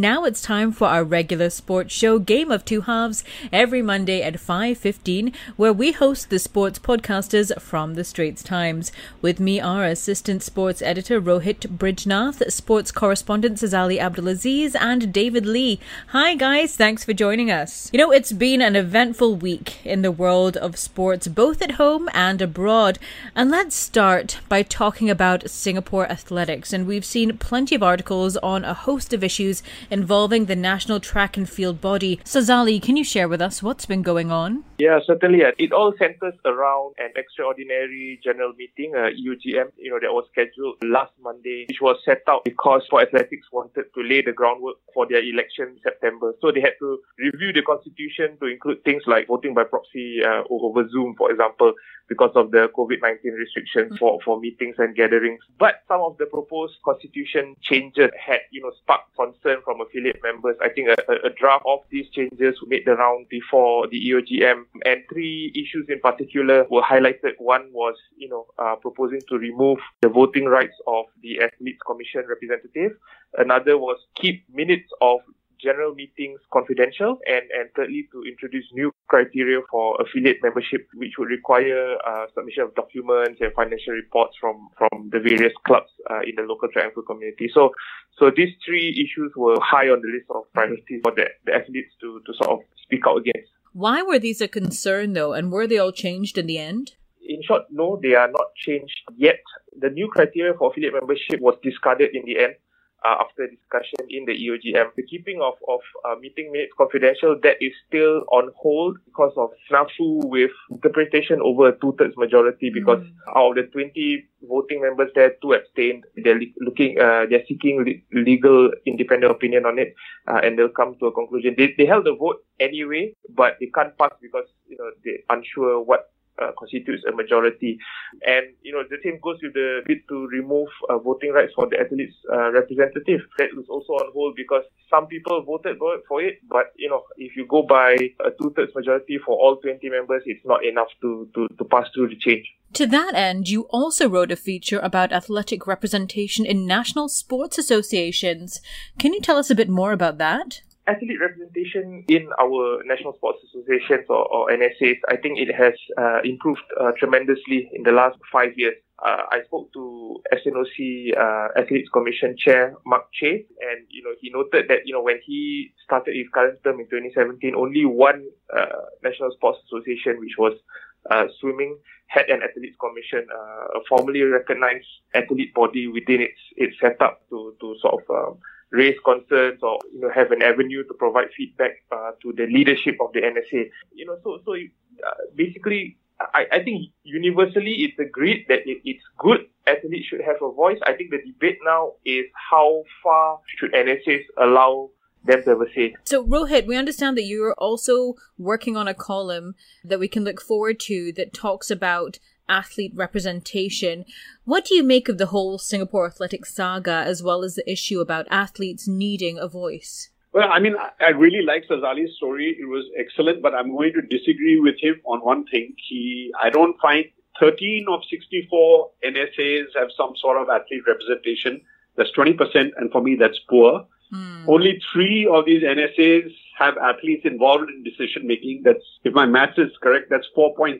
Now it's time for our regular sports show, Game of Two Halves, every Monday at 5.15, where we host the sports podcasters from the Straits Times. With me are assistant sports editor Rohit Brijnath, sports correspondent Sazali Abdul Aziz, and David Lee. Hi guys, thanks for joining us. You know, it's been an eventful week in the world of sports, both at home and abroad. And let's start by talking about Singapore athletics. And we've seen plenty of articles on a host of issues involving the national track and field body. Sazali, can you share with us what's been going on? Yeah, certainly. It all centers around an extraordinary general meeting, uh, EGM, you know, that was scheduled last Monday, which was set out because for athletics wanted to lay the groundwork for their election in September. So they had to review the constitution to include things like voting by proxy uh, over Zoom, for example, because of the COVID-19 restrictions for, for meetings and gatherings. But some of the proposed constitution changes had, you know, sparked concern from affiliate members. I think a, a draft of these changes made the round before the EGM and three issues in particular were highlighted. One was, you know, uh, proposing to remove the voting rights of the Athletes Commission representative. Another was keep minutes of general meetings confidential and, and thirdly to introduce new criteria for affiliate membership which would require uh, submission of documents and financial reports from, from the various clubs uh, in the local triangle community. So so these three issues were high on the list of priorities for the, the athletes to, to sort of speak out against. Why were these a concern though and were they all changed in the end? In short, no, they are not changed yet. The new criteria for affiliate membership was discarded in the end uh, after discussion in the EGM. The keeping of, of uh, meeting minutes confidential, that is still on hold because of snafu with interpretation over a two-thirds majority because mm. out of the 20 voting members there, two abstained. They're looking, uh, they're seeking le- legal independent opinion on it uh, and they'll come to a conclusion. They, they held the vote anyway, but they can't pass because, you know, they're unsure what uh, constitutes a majority. And, you know, the same goes with the bid to remove uh, voting rights for the athletes uh, representative. That was also on hold because some people voted for it, but, you know, if you go by a two-thirds majority for all 20 members, it's not enough to, to, to pass through the change. To that end, you also wrote a feature about athletic representation in national sports associations. Can you tell us a bit more about that? Athlete representation in our national sports associations or, or NSAs, I think it has uh, improved uh, tremendously in the last five years. Uh, I spoke to SNOC uh, Athletes Commission Chair Mark Chay, and you know he noted that you know when he started his current term in 2017, only one uh, national sports association, which was uh, swimming, had an athletes commission, a formally recognized athlete body within its its setup to to sort of um, raise concerns or you know have an avenue to provide feedback uh, to the leadership of the NSA. You know, so so uh, basically, I, I think universally it's agreed that it, it's good athletes should have a voice. I think the debate now is how far should NSAs allow them to have a say. So, Rohit, we understand that you're also working on a column that we can look forward to that talks about athlete representation. What do you make of the whole Singapore athletics saga as well as the issue about athletes needing a voice? Well, I mean, I really like Sazali's story. It was excellent, but I'm going to disagree with him on one thing. He, I don't find 13 of 64 NSAs have some sort of athlete representation. That's 20%, and for me, that's poor. Mm. Only three of these NSAs have athletes involved in decision making. That's, if my math is correct, that's 4.6%.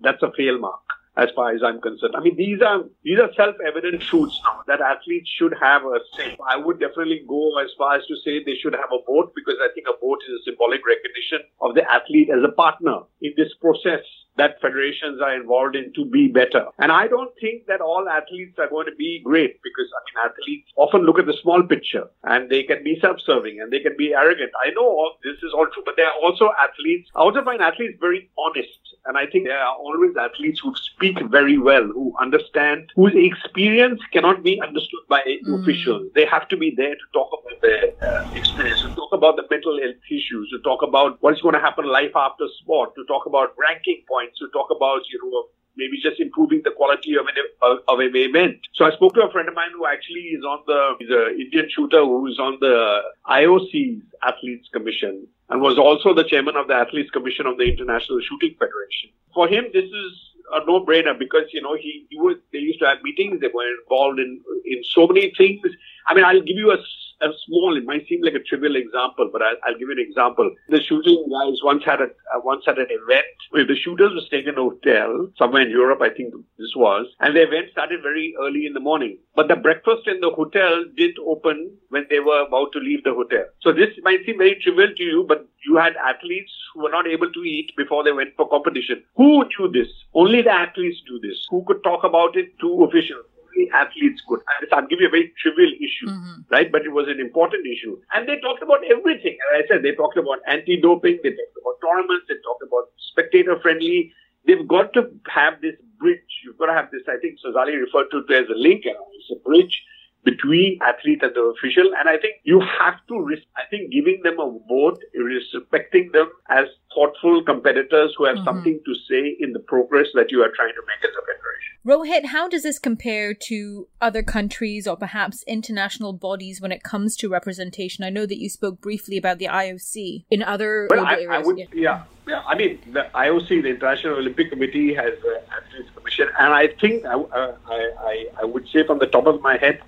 That's a fail mark as far as I'm concerned. I mean, these are these are self-evident truths now that athletes should have a say. I would definitely go as far as to say they should have a vote because I think a vote is a symbolic recognition of the athlete as a partner in this process that federations are involved in to be better. And I don't think that all athletes are going to be great because, I mean, athletes often look at the small picture and they can be self-serving and they can be arrogant. I know all this is all true, but there are also athletes. I also find athletes very honest. And I think there are always athletes who speak very well, who understand, whose experience cannot be understood by mm. officials. They have to be there to talk about their uh, experience, to talk about the mental health issues, to talk about what's going to happen life after sport, to talk about ranking points points to talk about, you know, maybe just improving the quality of an, of an event. So I spoke to a friend of mine who actually is on the, he's an Indian shooter who is on the IOC's Athletes Commission and was also the chairman of the Athletes Commission of the International Shooting Federation. For him, this is a no-brainer because, you know, he, he was, they used to have meetings, they were involved in, in so many things. I mean, I'll give you a a small, it might seem like a trivial example, but I'll, I'll give you an example. The shooting guys once had a uh, once had an event where the shooters was taken a hotel somewhere in Europe, I think this was, and the event started very early in the morning. But the breakfast in the hotel didn't open when they were about to leave the hotel. So this might seem very trivial to you, but you had athletes who were not able to eat before they went for competition. Who knew this? Only the athletes knew this. Who could talk about it to officials? Athletes could. I'll give you a very trivial issue, mm-hmm. right? But it was an important issue. And they talked about everything. As I said, they talked about anti-doping, they talked about tournaments, they talked about spectator-friendly. They've got to have this bridge. You've got to have this, I think Sazali referred to it as a link. It's a bridge between athlete and the official. And I think you have to, risk, I think giving them a vote, respecting them as thoughtful competitors who have mm-hmm. something to say in the progress that you are trying to make as a federation. Rohit, how does this compare to other countries or perhaps international bodies when it comes to representation? I know that you spoke briefly about the IOC in other well, I, I, would, yeah. yeah. yeah. I mean, the IOC, the International Olympic Committee, has an athletes commission, and I think I, I, I, I would say from the top of my head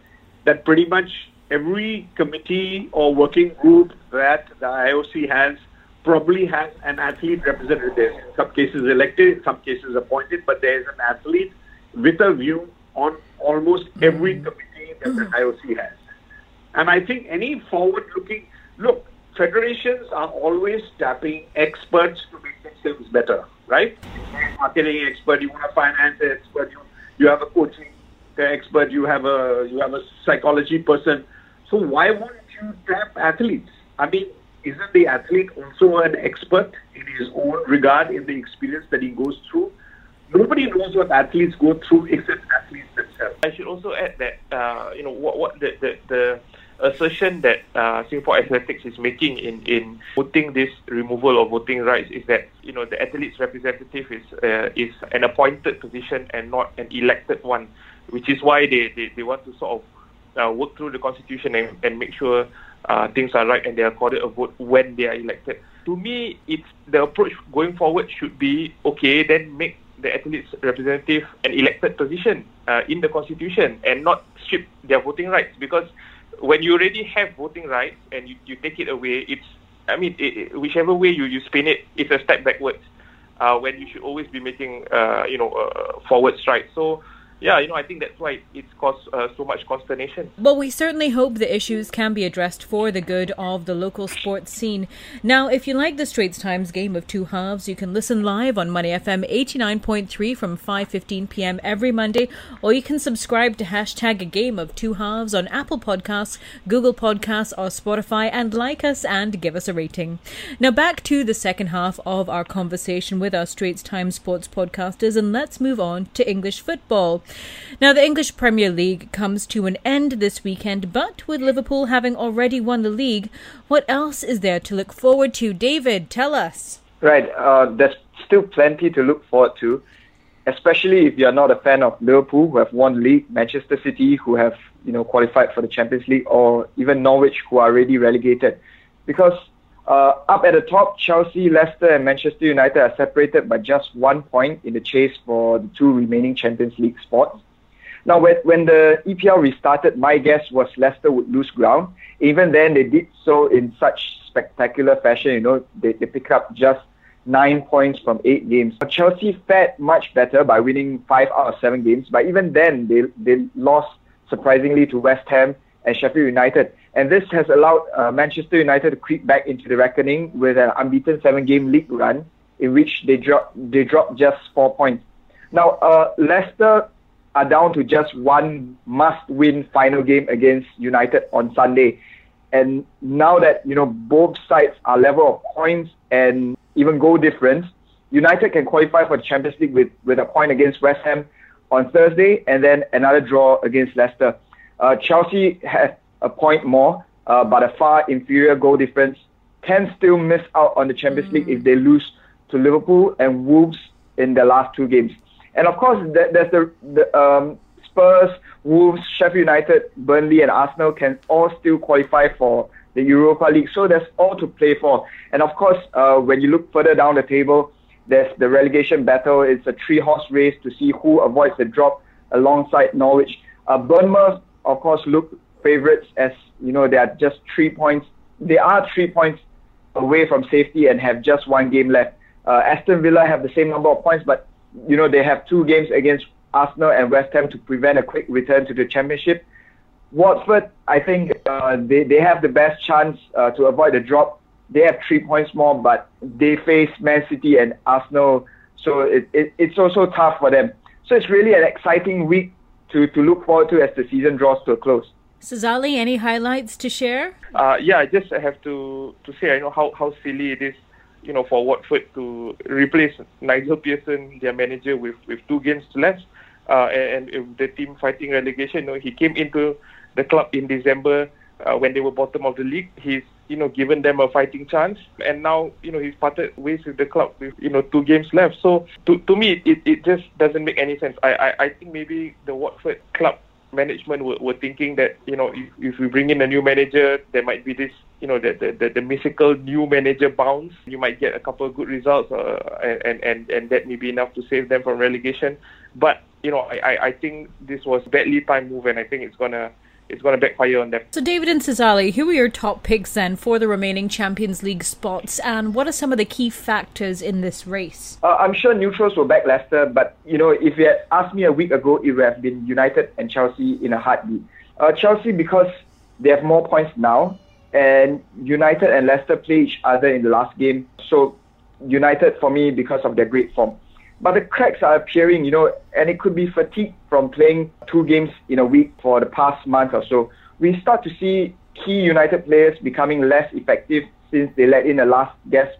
that pretty much every committee or working group that the IOC has probably has an athlete representative. In some cases elected, in some cases appointed, but there is an athlete with a view on almost every mm-hmm. committee that the IOC has. And I think any forward-looking look, federations are always tapping experts to make themselves better, right? Marketing expert, you want a finance expert, you, you have a coaching expert, you have a you have a psychology person. So why won't you tap athletes? I mean, isn't the athlete also an expert in his own regard in the experience that he goes through? Nobody knows what athletes go through except athletes themselves. I should also add that uh, you know what what the the, the assertion that uh, Singapore Athletics is making in, in putting this removal of voting rights is that you know the athletes representative is uh, is an appointed position and not an elected one which is why they, they, they want to sort of uh, work through the constitution and, and make sure uh, things are right and they are accorded a vote when they are elected. To me, it's the approach going forward should be okay. Then make the athletes representative an elected position uh, in the constitution and not strip their voting rights because when you already have voting rights and you, you take it away, it's I mean it, it, whichever way you, you spin it, it's a step backwards. Uh, when you should always be making uh, you know uh, forward strides. So yeah, you know, I think that's why it's caused uh, so much consternation. Well, we certainly hope the issues can be addressed for the good of the local sports scene. Now, if you like the Straits Times game of two halves, you can listen live on Money FM 89.3 from 5.15 p.m. every Monday, or you can subscribe to hashtag game of two halves on Apple Podcasts, Google Podcasts, or Spotify, and like us and give us a rating. Now, back to the second half of our conversation with our Straits Times sports podcasters, and let's move on to English football. Now, the English Premier League comes to an end this weekend, but with Liverpool having already won the league, what else is there to look forward to? David, tell us. Right, uh, there's still plenty to look forward to, especially if you're not a fan of Liverpool, who have won league, Manchester City, who have you know qualified for the Champions League, or even Norwich, who are already relegated, because uh, up at the top, Chelsea, Leicester, and Manchester United are separated by just one point in the chase for the two remaining Champions League spots. Now, when, when the EPL restarted, my guess was Leicester would lose ground. Even then, they did so in such spectacular fashion. You know, they, they picked up just nine points from eight games. Chelsea fared much better by winning five out of seven games, but even then, they, they lost surprisingly to West Ham and Sheffield United. And this has allowed uh, Manchester United to creep back into the reckoning with an unbeaten seven-game league run in which they dropped they dropped just four points. Now, uh, Leicester are down to just one must-win final game against United on Sunday, and now that you know both sides are level of points and even goal difference, United can qualify for the Champions League with with a point against West Ham on Thursday, and then another draw against Leicester. Uh, Chelsea has a point more, uh, but a far inferior goal difference, can still miss out on the Champions mm. League if they lose to Liverpool and Wolves in their last two games. And of course, there's the, the um, Spurs, Wolves, Sheffield United, Burnley, and Arsenal can all still qualify for the Europa League. So there's all to play for. And of course, uh, when you look further down the table, there's the relegation battle. It's a three-horse race to see who avoids the drop alongside Norwich. Uh, Bournemouth, of course, look favourites as you know they are just three points. They are three points away from safety and have just one game left. Uh, Aston Villa have the same number of points, but you know they have two games against Arsenal and West Ham to prevent a quick return to the Championship. Watford, I think uh, they they have the best chance uh, to avoid the drop. They have three points more, but they face Man City and Arsenal, so it, it it's also tough for them. So it's really an exciting week to, to look forward to as the season draws to a close. Sazali, any highlights to share? Uh, yeah, I just have to, to say, I know how, how silly it is, you know, for Watford to replace Nigel Pearson, their manager, with, with two games left, uh, and, and the team fighting relegation. You know, he came into the club in December uh, when they were bottom of the league. He's you know given them a fighting chance, and now you know he's parted ways with the club with you know two games left. So to to me, it, it just doesn't make any sense. I, I, I think maybe the Watford club management were, were thinking that you know if, if we bring in a new manager, there might be this you know the the, the, the mythical new manager bounce. You might get a couple of good results, uh, and and and that may be enough to save them from relegation. But you know I I think this was badly timed move, and I think it's gonna it's going to backfire on them. So, David and Sazali, who are your top picks then for the remaining Champions League spots, and what are some of the key factors in this race? Uh, I'm sure neutrals will back Leicester, but you know, if you had asked me a week ago, it would have been United and Chelsea in a heartbeat. Uh, Chelsea because they have more points now, and United and Leicester play each other in the last game. So, United for me because of their great form. But the cracks are appearing, you know, and it could be fatigue from playing two games in a week for the past month or so. We start to see key United players becoming less effective since they let in a last gasp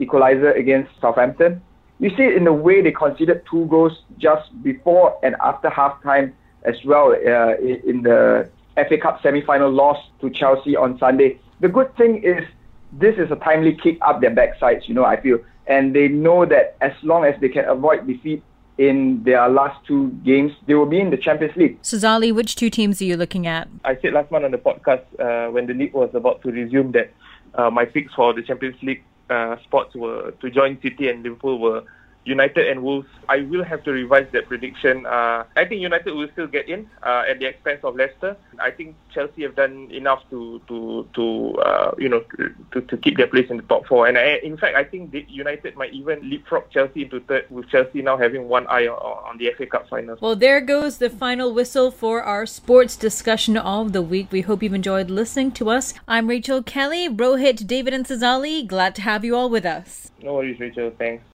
equalizer against Southampton. You see it in the way they conceded two goals just before and after halftime as well uh, in the FA Cup semi-final loss to Chelsea on Sunday. The good thing is this is a timely kick up their backsides, you know, I feel and they know that as long as they can avoid defeat in their last two games, they will be in the Champions League. Sazali, which two teams are you looking at? I said last month on the podcast uh, when the league was about to resume that uh, my picks for the Champions League uh, spots were to join City and Liverpool were United and Wolves, I will have to revise that prediction. Uh, I think United will still get in uh, at the expense of Leicester. I think Chelsea have done enough to to to uh, you know to, to keep their place in the top four. And I, in fact, I think United might even leapfrog Chelsea into third, with Chelsea now having one eye on, on the FA Cup finals. Well, there goes the final whistle for our sports discussion of the week. We hope you've enjoyed listening to us. I'm Rachel Kelly, Rohit, David, and Sazali. Glad to have you all with us. No worries, Rachel. Thanks.